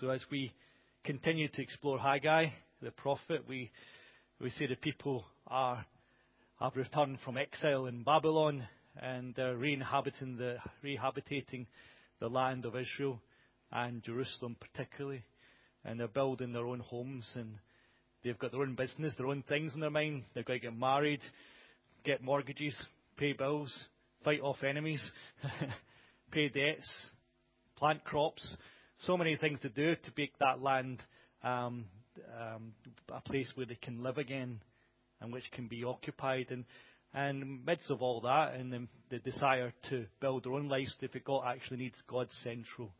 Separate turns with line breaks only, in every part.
So as we continue to explore Haggai, the prophet, we, we see the people are, have returned from exile in Babylon and they're re-inhabiting the, rehabilitating the land of Israel and Jerusalem particularly. And they're building their own homes and they've got their own business, their own things in their mind. They're going to get married, get mortgages, pay bills, fight off enemies, pay debts, plant crops. So many things to do to make that land um, um, a place where they can live again and which can be occupied. And, and midst of all that, and the, the desire to build their own lives, God actually needs God central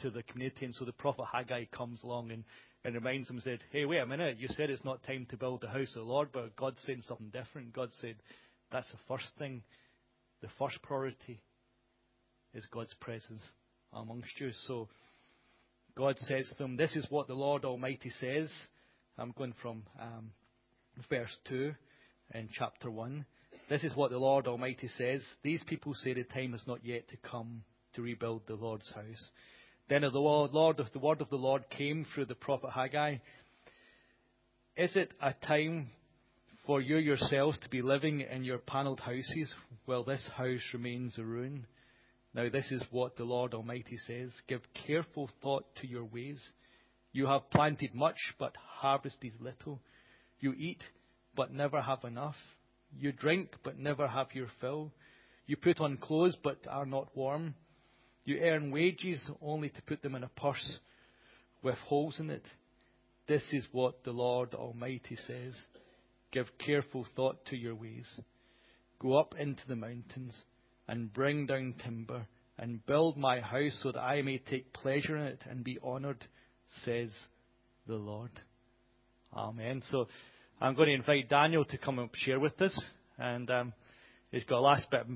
to the community. And so the prophet Haggai comes along and, and reminds them, said, Hey, wait a minute, you said it's not time to build the house of the Lord, but God's saying something different. God said, That's the first thing. The first priority is God's presence amongst you. So God says to them, This is what the Lord Almighty says. I'm going from um, verse 2 in chapter 1. This is what the Lord Almighty says. These people say the time has not yet to come to rebuild the Lord's house. Then the Lord, the word of the Lord came through the prophet Haggai. Is it a time for you yourselves to be living in your panelled houses while this house remains a ruin? Now, this is what the Lord Almighty says Give careful thought to your ways. You have planted much, but harvested little. You eat, but never have enough. You drink, but never have your fill. You put on clothes, but are not warm. You earn wages only to put them in a purse with holes in it. This is what the Lord Almighty says. Give careful thought to your ways. Go up into the mountains and bring down timber and build my house so that I may take pleasure in it and be honored, says the Lord. Amen. So I'm going to invite Daniel to come and share with us. And um, he's got last bit,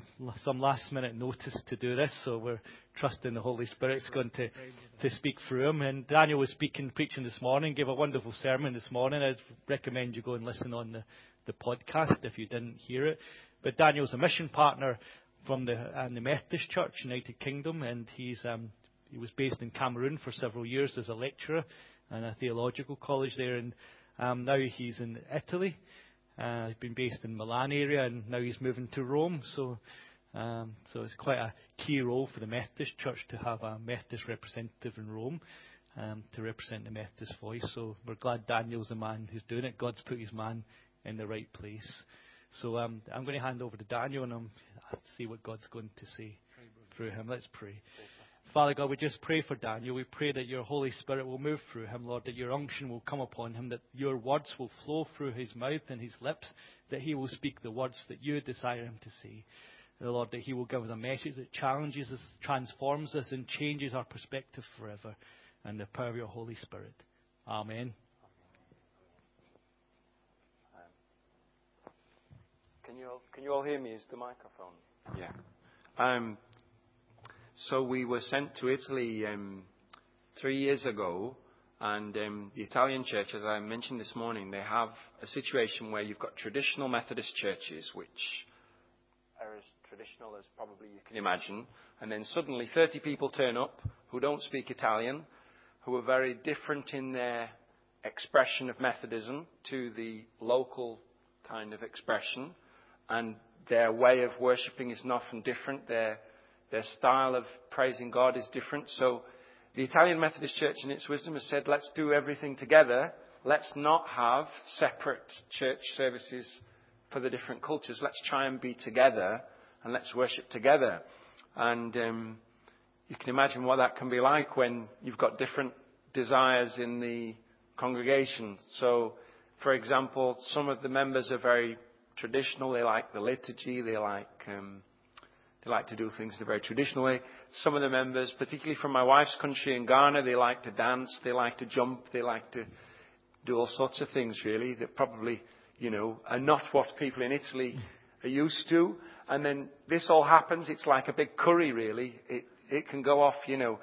some last minute notice to do this, so we're trusting the Holy Spirit's going to, to speak through him. And Daniel was speaking, preaching this morning, gave a wonderful sermon this morning. I'd recommend you go and listen on the, the podcast if you didn't hear it. But Daniel's a mission partner from the, Methodist Church, United Kingdom, and he's um, he was based in Cameroon for several years as a lecturer in a theological college there, and um, now he's in Italy. Uh, he's been based in Milan area, and now he's moving to Rome. So, um, so it's quite a key role for the Methodist Church to have a Methodist representative in Rome. Um, to represent the Methodist voice. So we're glad Daniel's the man who's doing it. God's put his man in the right place. So um, I'm going to hand over to Daniel and I'll see what God's going to say through him. Let's pray. Father God, we just pray for Daniel. We pray that your Holy Spirit will move through him, Lord, that your unction will come upon him, that your words will flow through his mouth and his lips, that he will speak the words that you desire him to say. Lord, that he will give us a message that challenges us, transforms us, and changes our perspective forever. And the power of your Holy Spirit. Amen.
Can you all, can you all hear me? Is the microphone? Yeah. Um, so we were sent to Italy um, three years ago, and um, the Italian church, as I mentioned this morning, they have a situation where you've got traditional Methodist churches, which are as traditional as probably you can imagine, and then suddenly 30 people turn up who don't speak Italian, who are very different in their expression of Methodism to the local kind of expression and their way of worshipping is often different. Their, their style of praising God is different. So the Italian Methodist Church, in its wisdom, has said, let's do everything together. Let's not have separate church services for the different cultures. Let's try and be together and let's worship together. And um, you can imagine what that can be like when you've got different desires in the congregation. So, for example, some of the members are very traditional. They like the liturgy. They like um, they like to do things in the very traditional way. Some of the members, particularly from my wife's country in Ghana, they like to dance. They like to jump. They like to do all sorts of things. Really, that probably you know are not what people in Italy are used to. And then this all happens. It's like a big curry, really. It it can go off, you know.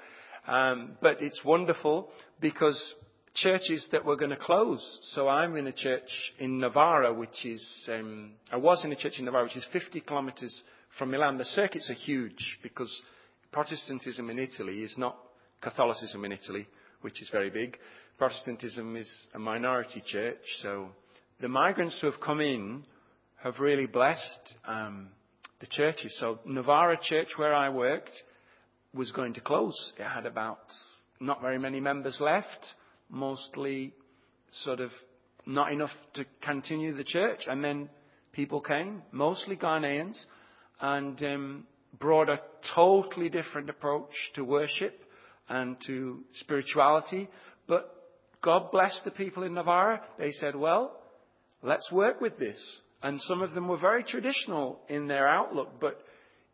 Um, but it's wonderful because churches that were going to close. So I'm in a church in Novara, which is, um, I was in a church in Novara, which is 50 kilometres from Milan. The circuits are huge because Protestantism in Italy is not Catholicism in Italy. which is very big. Protestantism is a minority church, so the migrants who have come in have really blessed um, the churches. So Novara Church, where I worked, was going to close. It had about not very many members left, mostly sort of not enough to continue the church. And then people came, mostly Ghanaians, and um, brought a totally different approach to worship and to spirituality. But God blessed the people in Novara. They said, well, let's work with this. And some of them were very traditional in their outlook, but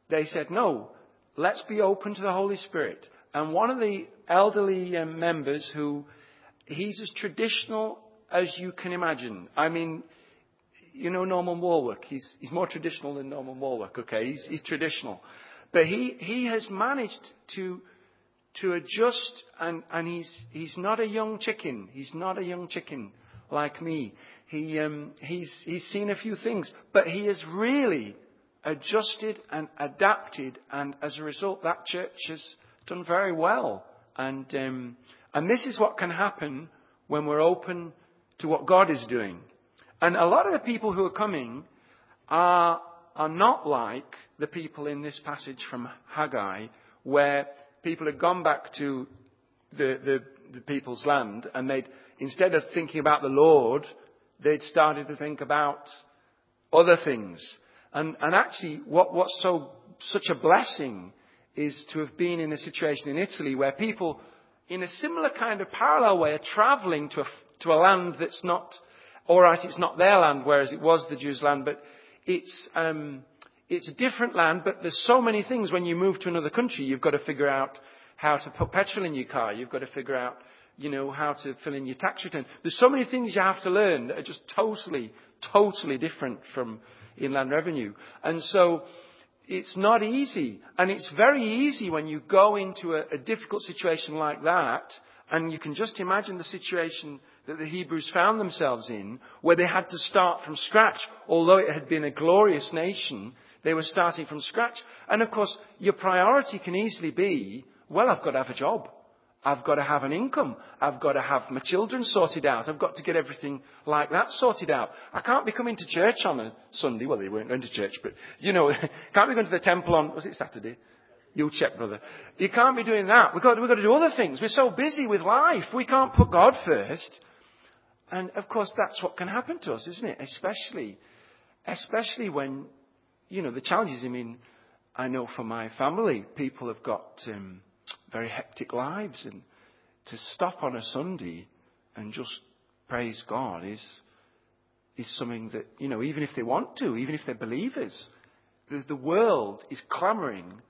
they said, no, let's be open to the Holy Spirit. And one of the elderly um, members who, he's as traditional as you can imagine. I mean, you know Norman Warwick. He's, he's more traditional than Norman Warwick, okay? He's, he's traditional. But he, he has managed to, to adjust, and, and he's, he's not a young chicken. He's not a young chicken like me. He, um, he's, he's seen a few things, but he has really adjusted and adapted, and as a result, that church has done very well. And, um, and this is what can happen when we're open to what God is doing. And a lot of the people who are coming are, are not like the people in this passage from Haggai, where people had gone back to the, the, the people's land and they'd, instead of thinking about the Lord, they'd started to think about other things. And, and actually, what, what's so, such a blessing is to have been in a situation in Italy where people, in a similar kind of parallel way, are traveling to a, to a land that's not, alright, it's not their land, whereas it was the Jews' land, but it's, um, it's a different land, but there's so many things when you move to another country, you've got to figure out how to put petrol in your car, you've got to figure out you know, how to fill in your tax return. There's so many things you have to learn that are just totally, totally different from inland revenue. And so it's not easy. And it's very easy when you go into a, a difficult situation like that, and you can just imagine the situation that the Hebrews found themselves in, where they had to start from scratch. Although it had been a glorious nation, they were starting from scratch. And of course, your priority can easily be, well, I've got to have a job. I've got to have an income. I've got to have my children sorted out. I've got to get everything like that sorted out. I can't be coming to church on a Sunday. Well, they weren't going to church, but, you know, can't be going to the temple on, was it Saturday? You'll check, brother. You can't be doing that. We've got, we've got to do other things. We're so busy with life. We can't put God first. And of course, that's what can happen to us, isn't it? Especially, especially when, you know, the challenges. I mean, I know for my family, people have got, um, very hectic lives. And to stop on a Sunday and just praise God is, is something that, you know, even if they want to, even if they're believers, the, the world is clamoring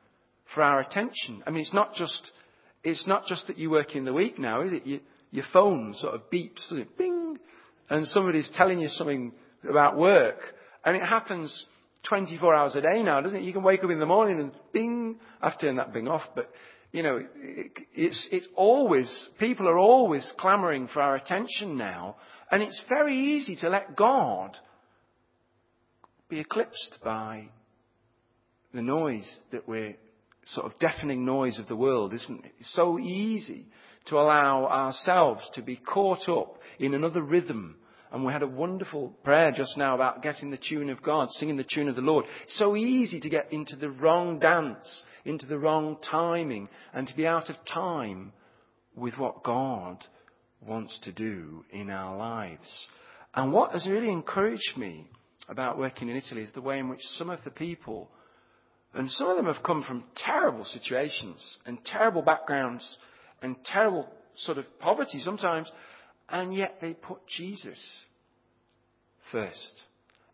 for our attention. I mean, it's not just, it's not just that you work in the week now, is it? You, your phone sort of beeps, it? bing, and somebody's telling you something about work. And it happens 24 hours a day now, doesn't it? You can wake up in the morning and bing, I've turned that bing off, but you know, it's, it's always, people are always clamoring for our attention now, and it's very easy to let God be eclipsed by the noise that we're sort of deafening noise of the world, isn't it? It's so easy to allow ourselves to be caught up in another rhythm. And we had a wonderful prayer just now about getting the tune of God, singing the tune of the Lord. It's so easy to get into the wrong dance into the wrong timing and to be out of time with what God wants to do in our lives. And what has really encouraged me about working in Italy is the way in which some of the people, and some of them have come from terrible situations and terrible backgrounds and terrible sort of poverty sometimes, and yet they put Jesus first.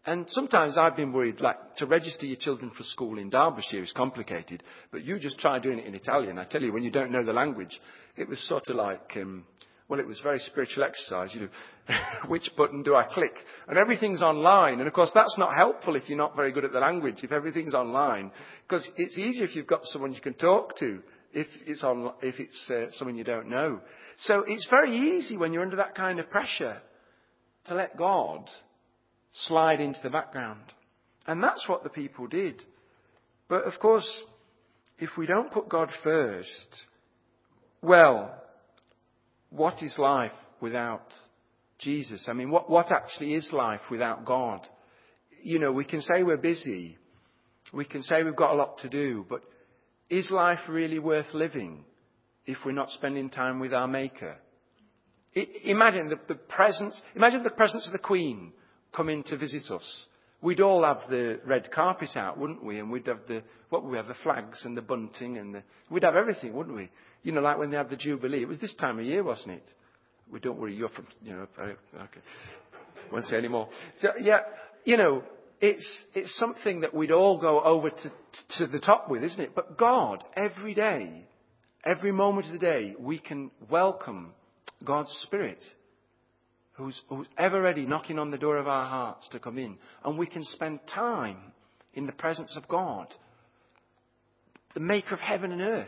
And sometimes I've been worried, like, to register your children for school in Derbyshire is complicated, but you just try doing it in Italian. I tell you, when you don't know the language, it was sort of like, um, well, it was very spiritual exercise. You know, which button do I click? And everything's online. And of course, that's not helpful if you're not very good at the language, if everything's online. Because it's easier if you've got someone you can talk to, if it's, on, if it's uh, someone you don't know. So it's very easy when you're under that kind of pressure to let God slide into the background. And that's what the people did. But of course, if we don't put God first, well, what is life without Jesus? I mean, what, what actually is life without God? You know, we can say we're busy. We can say we've got a lot to do, but is life really worth living if we're not spending time with our Maker? I, imagine the, the presence, imagine the presence of the Queen coming to visit us. We'd all have the red carpet out, wouldn't we? And we'd have the, what we have, the flags and the bunting and the, we'd have everything, wouldn't we? You know, like when they had the Jubilee. It was this time of year, wasn't it? We don't worry, you're from, you know, uh, okay. Won't say anymore. So, yeah, you know, it's, it's something that we'd all go over to, to the top with, isn't it? But God, every day, every moment of the day, we can welcome God's Spirit, who's, who's ever ready knocking on the door of our hearts to come in. And we can spend time in the presence of God, the maker of heaven and earth.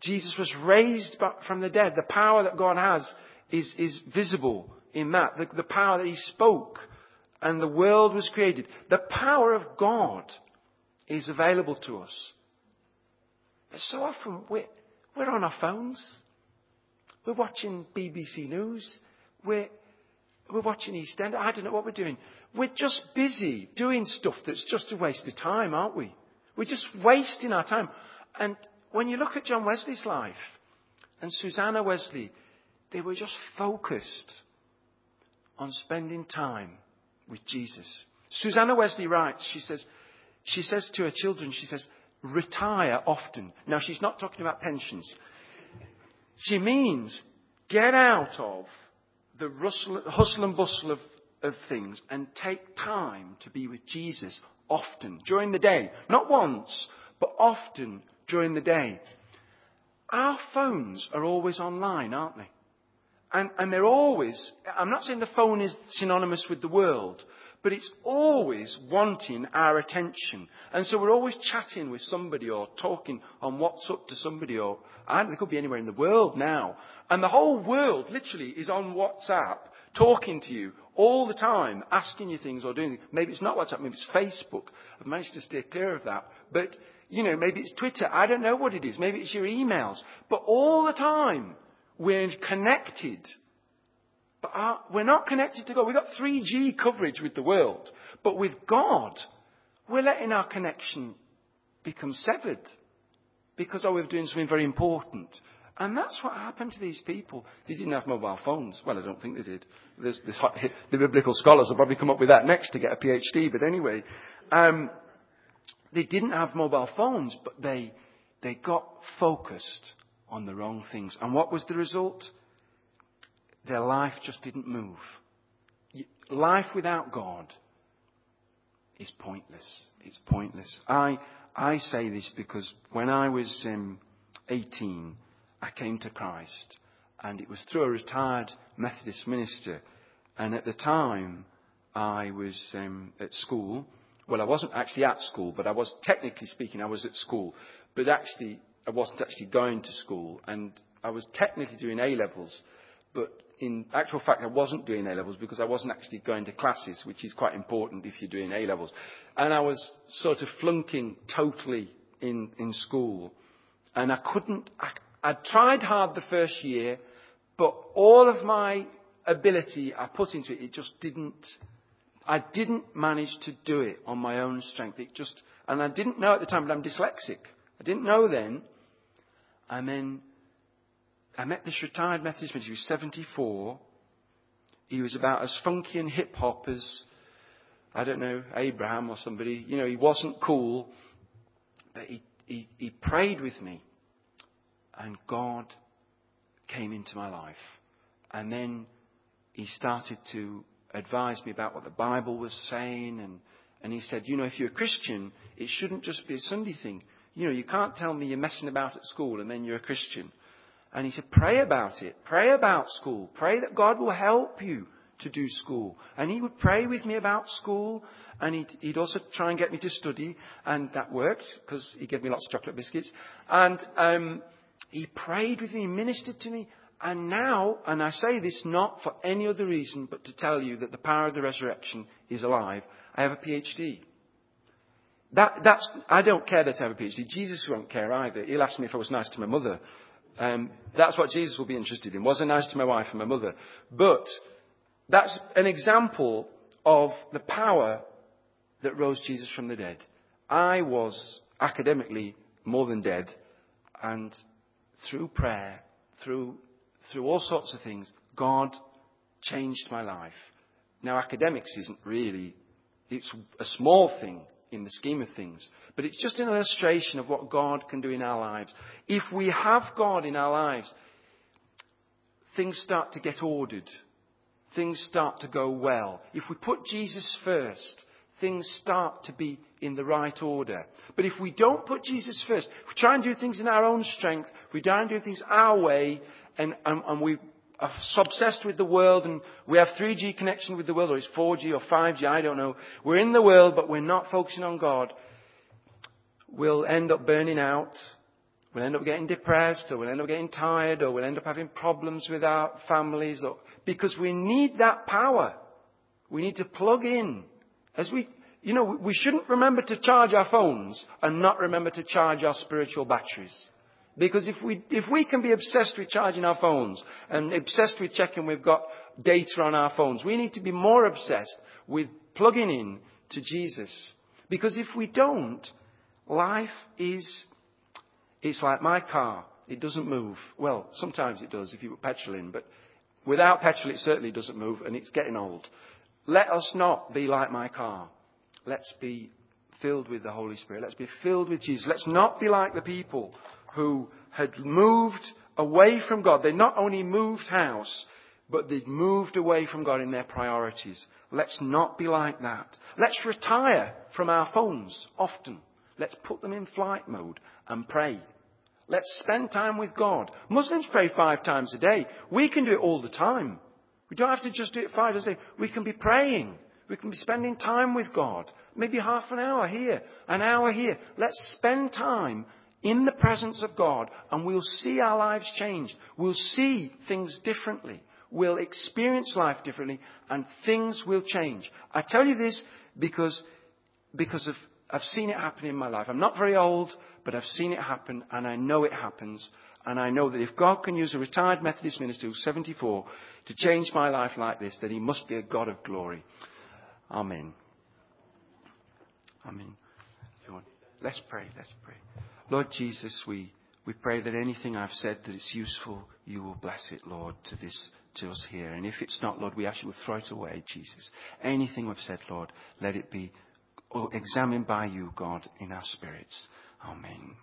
Jesus was raised from the dead. The power that God has is, is visible in that. The, the power that He spoke and the world was created. The power of God is available to us. But so often we're, we're on our phones. We're watching BBC News. We're, we're watching EastEnders. I don't know what we're doing. We're just busy doing stuff that's just a waste of time, aren't we? We're just wasting our time. And when you look at John Wesley's life and Susanna Wesley, they were just focused on spending time with Jesus. Susanna Wesley writes, she says, she says to her children, she says, retire often. Now she's not talking about pensions. She means get out of the rustle, hustle and bustle of, of things and take time to be with Jesus often during the day. Not once, but often during the day. Our phones are always online, aren't they? And, and they're always, I'm not saying the phone is synonymous with the world, but it's always wanting our attention. And so we're always chatting with somebody or talking on WhatsApp to somebody or, I it could be anywhere in the world now. And the whole world literally is on WhatsApp talking to you all the time, asking you things or doing, maybe it's not WhatsApp, maybe it's Facebook. I've managed to steer clear of that. But, you know, maybe it's Twitter. I don't know what it is. Maybe it's your emails. But all the time, we're connected. But our, we're not connected to God. We've got 3G coverage with the world. But with God, we're letting our connection become severed. Because oh, we're doing something very important. And that's what happened to these people. They didn't have mobile phones. Well, I don't think they did. There's, the biblical scholars will probably come up with that next to get a PhD. But anyway, um, they didn't have mobile phones, but they, they got focused on the wrong things. And what was the result? Their life just didn't move. Life without God is pointless. It's pointless. I, I say this because when I was um, 18, I came to Christ. And it was through a retired Methodist minister. And at the time, I was um, at school. Well, I wasn't actually at school, but I was, technically speaking, I was at school. But actually, I wasn't actually going to school, and I was technically doing A levels, but in actual fact, I wasn't doing A levels because I wasn't actually going to classes, which is quite important if you're doing A levels. And I was sort of flunking totally in, in school. And I couldn't, I, I tried hard the first year, but all of my ability I put into it, it just didn't, I didn't manage to do it on my own strength. It just, and I didn't know at the time, but I'm dyslexic. I didn't know then. Then I met this retired Methodist minister. He was 74. He was about as funky and hip hop as, I don't know, Abraham or somebody. You know, he wasn't cool. But he, he, he prayed with me. And God came into my life. And then he started to advise me about what the Bible was saying. And, and he said, you know, if you're a Christian, it shouldn't just be a Sunday thing. You know, you can't tell me you're messing about at school and then you're a Christian. And he said, pray about it. Pray about school. Pray that God will help you to do school. And he would pray with me about school. And he'd, he'd also try and get me to study. And that worked because he gave me lots of chocolate biscuits. And um, he prayed with me, ministered to me. And now, and I say this not for any other reason but to tell you that the power of the resurrection is alive, I have a PhD. That, that's, I don't care that I have a PhD. Jesus won't care either. He'll ask me if I was nice to my mother. Um, that's what Jesus will be interested in. Was I nice to my wife and my mother? But that's an example of the power that rose Jesus from the dead. I was academically more than dead, and through prayer, through, through all sorts of things, God changed my life. Now, academics isn't really, it's a small thing in the scheme of things, but it's just an illustration of what God can do in our lives. If we have God in our lives, things start to get ordered. Things start to go well. If we put Jesus first, things start to be in the right order. But if we don't put Jesus first, if we try and do things in our own strength, we try and do things our way, and, and, and we are obsessed with the world and we have 3G connection with the world, or it's 4G or 5G, I don't know. We're in the world, but we're not focusing on God. We'll end up burning out. We'll end up getting depressed, or we'll end up getting tired, or we'll end up having problems with our families, or, because we need that power. We need to plug in. As we, you know, we shouldn't remember to charge our phones and not remember to charge our spiritual batteries. Because if we, if we can be obsessed with charging our phones and obsessed with checking we've got data on our phones, we need to be more obsessed with plugging in to Jesus. Because if we don't, life is, it's like my car. It doesn't move. Well, sometimes it does if you put petrol in, but without petrol it certainly doesn't move and it's getting old. Let us not be like my car. Let's be filled with the Holy Spirit. Let's be filled with Jesus. Let's not be like the people who had moved away from God. They not only moved house, but they'd moved away from God in their priorities. Let's not be like that. Let's retire from our phones often. Let's put them in flight mode and pray. Let's spend time with God. Muslims pray five times a day. We can do it all the time. We don't have to just do it five times a day. We can be praying. We can be spending time with God. Maybe half an hour here, an hour here. Let's spend time in the presence of God and we'll see our lives change. We'll see things differently. We'll experience life differently and things will change. I tell you this because, because of, I've seen it happen in my life. I'm not very old, but I've seen it happen and I know it happens. And I know that if God can use a retired Methodist minister who's 74 to change my life like this, then he must be a God of glory. Amen. Amen. Let's pray. Let's pray. Lord Jesus, we, we pray that anything I've said that is useful, you will bless it, Lord, to this to us here. And if it's not, Lord, we actually will throw it away, Jesus. Anything we've said, Lord, let it be uh, examined by you, God, in our spirits. Amen.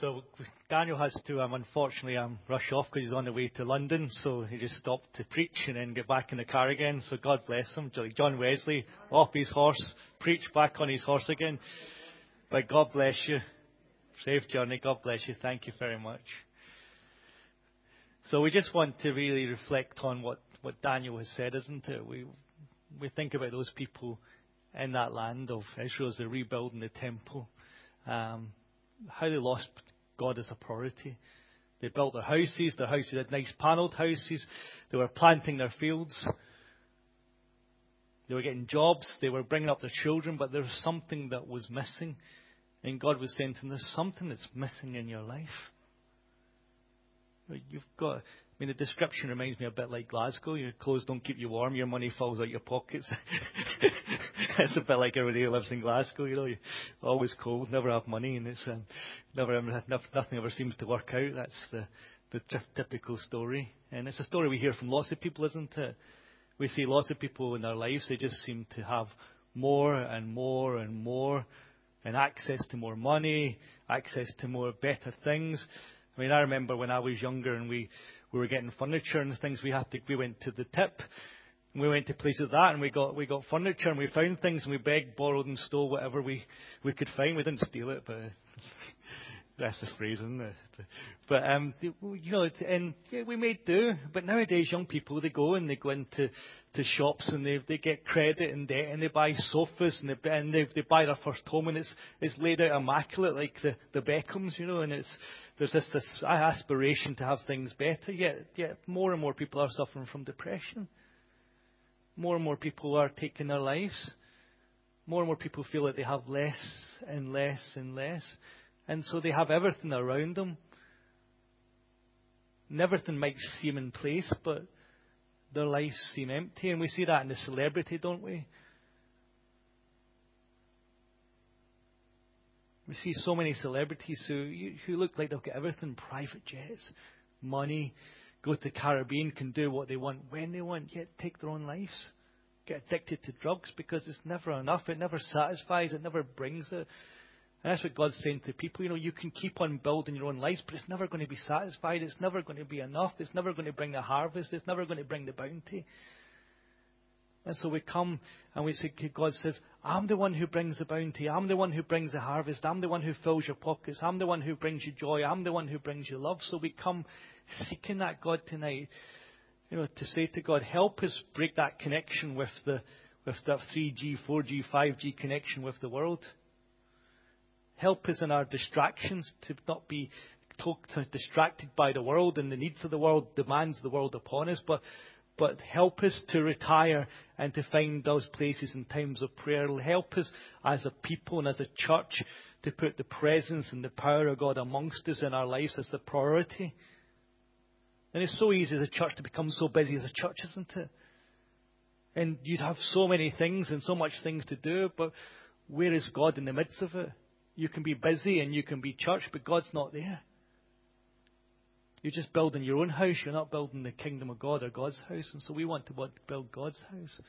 So Daniel has to, um, unfortunately, um, rush off because he's on the way to London. So he just stopped to preach and then get back in the car again. So God bless him. John Wesley off his horse, preach back on his horse again. But God bless you. Safe journey. God bless you. Thank you very much. So we just want to really reflect on what, what Daniel has said, isn't it? We, we think about those people in that land of Israel as they're rebuilding the temple. Um, how they lost God as a priority. They built their houses, their houses had nice panelled houses, they were planting their fields, they were getting jobs, they were bringing up their children, but there was something that was missing. And God was saying to them, There's something that's missing in your life. You've got mean, the description reminds me a bit like Glasgow. Your clothes don't keep you warm, your money falls out your pockets. it's a bit like everybody who lives in Glasgow, you know. You're always cold, never have money, and it's um, never, nothing ever seems to work out. That's the, the typical story. And it's a story we hear from lots of people, isn't it? We see lots of people in their lives, they just seem to have more and more and more, and access to more money, access to more better things. I mean, I remember when I was younger and we we were getting furniture and things. We had to. We went to the tip. We went to places like that and we got we got furniture and we found things and we begged, borrowed and stole whatever we we could find. We didn't steal it, but that's the phrase, isn't it? But um, you know, and yeah, we may do. But nowadays, young people they go and they go into to shops and they they get credit and debt and they buy sofas and they and they, they buy their first home and it's it's laid out immaculate like the the Beckhams, you know, and it's there's this, this aspiration to have things better, yet, yet more and more people are suffering from depression. More and more people are taking their lives. More and more people feel that they have less and less and less. And so they have everything around them. And everything might seem in place, but their lives seem empty. And we see that in the celebrity, don't we? We see so many celebrities who, who look like they've got everything private jets, money, go to the Caribbean, can do what they want when they want, yet take their own lives. Get addicted to drugs because it's never enough. It never satisfies. It never brings it. And that's what God's saying to people. You know, you can keep on building your own lives, but it's never going to be satisfied. It's never going to be enough. It's never going to bring the harvest. It's never going to bring the bounty. And so we come and we say, God says, I'm the one who brings the bounty. I'm the one who brings the harvest. I'm the one who fills your pockets. I'm the one who brings you joy. I'm the one who brings you love. So we come seeking that God tonight. You know, to say to God, help us break that connection with the with that 3G, 4G, 5G connection with the world. Help us in our distractions to not be distracted by the world and the needs of the world, demands of the world upon us, but but help us to retire and to find those places and times of prayer. Help us as a people and as a church to put the presence and the power of God amongst us in our lives as the priority. And it's so easy as a church to become so busy as a church, isn't it? And you'd have so many things and so much things to do, but where is God in the midst of it? You can be busy and you can be church, but God's not there. You're just building your own house. You're not building the kingdom of God or God's house. And so we want to build God's house.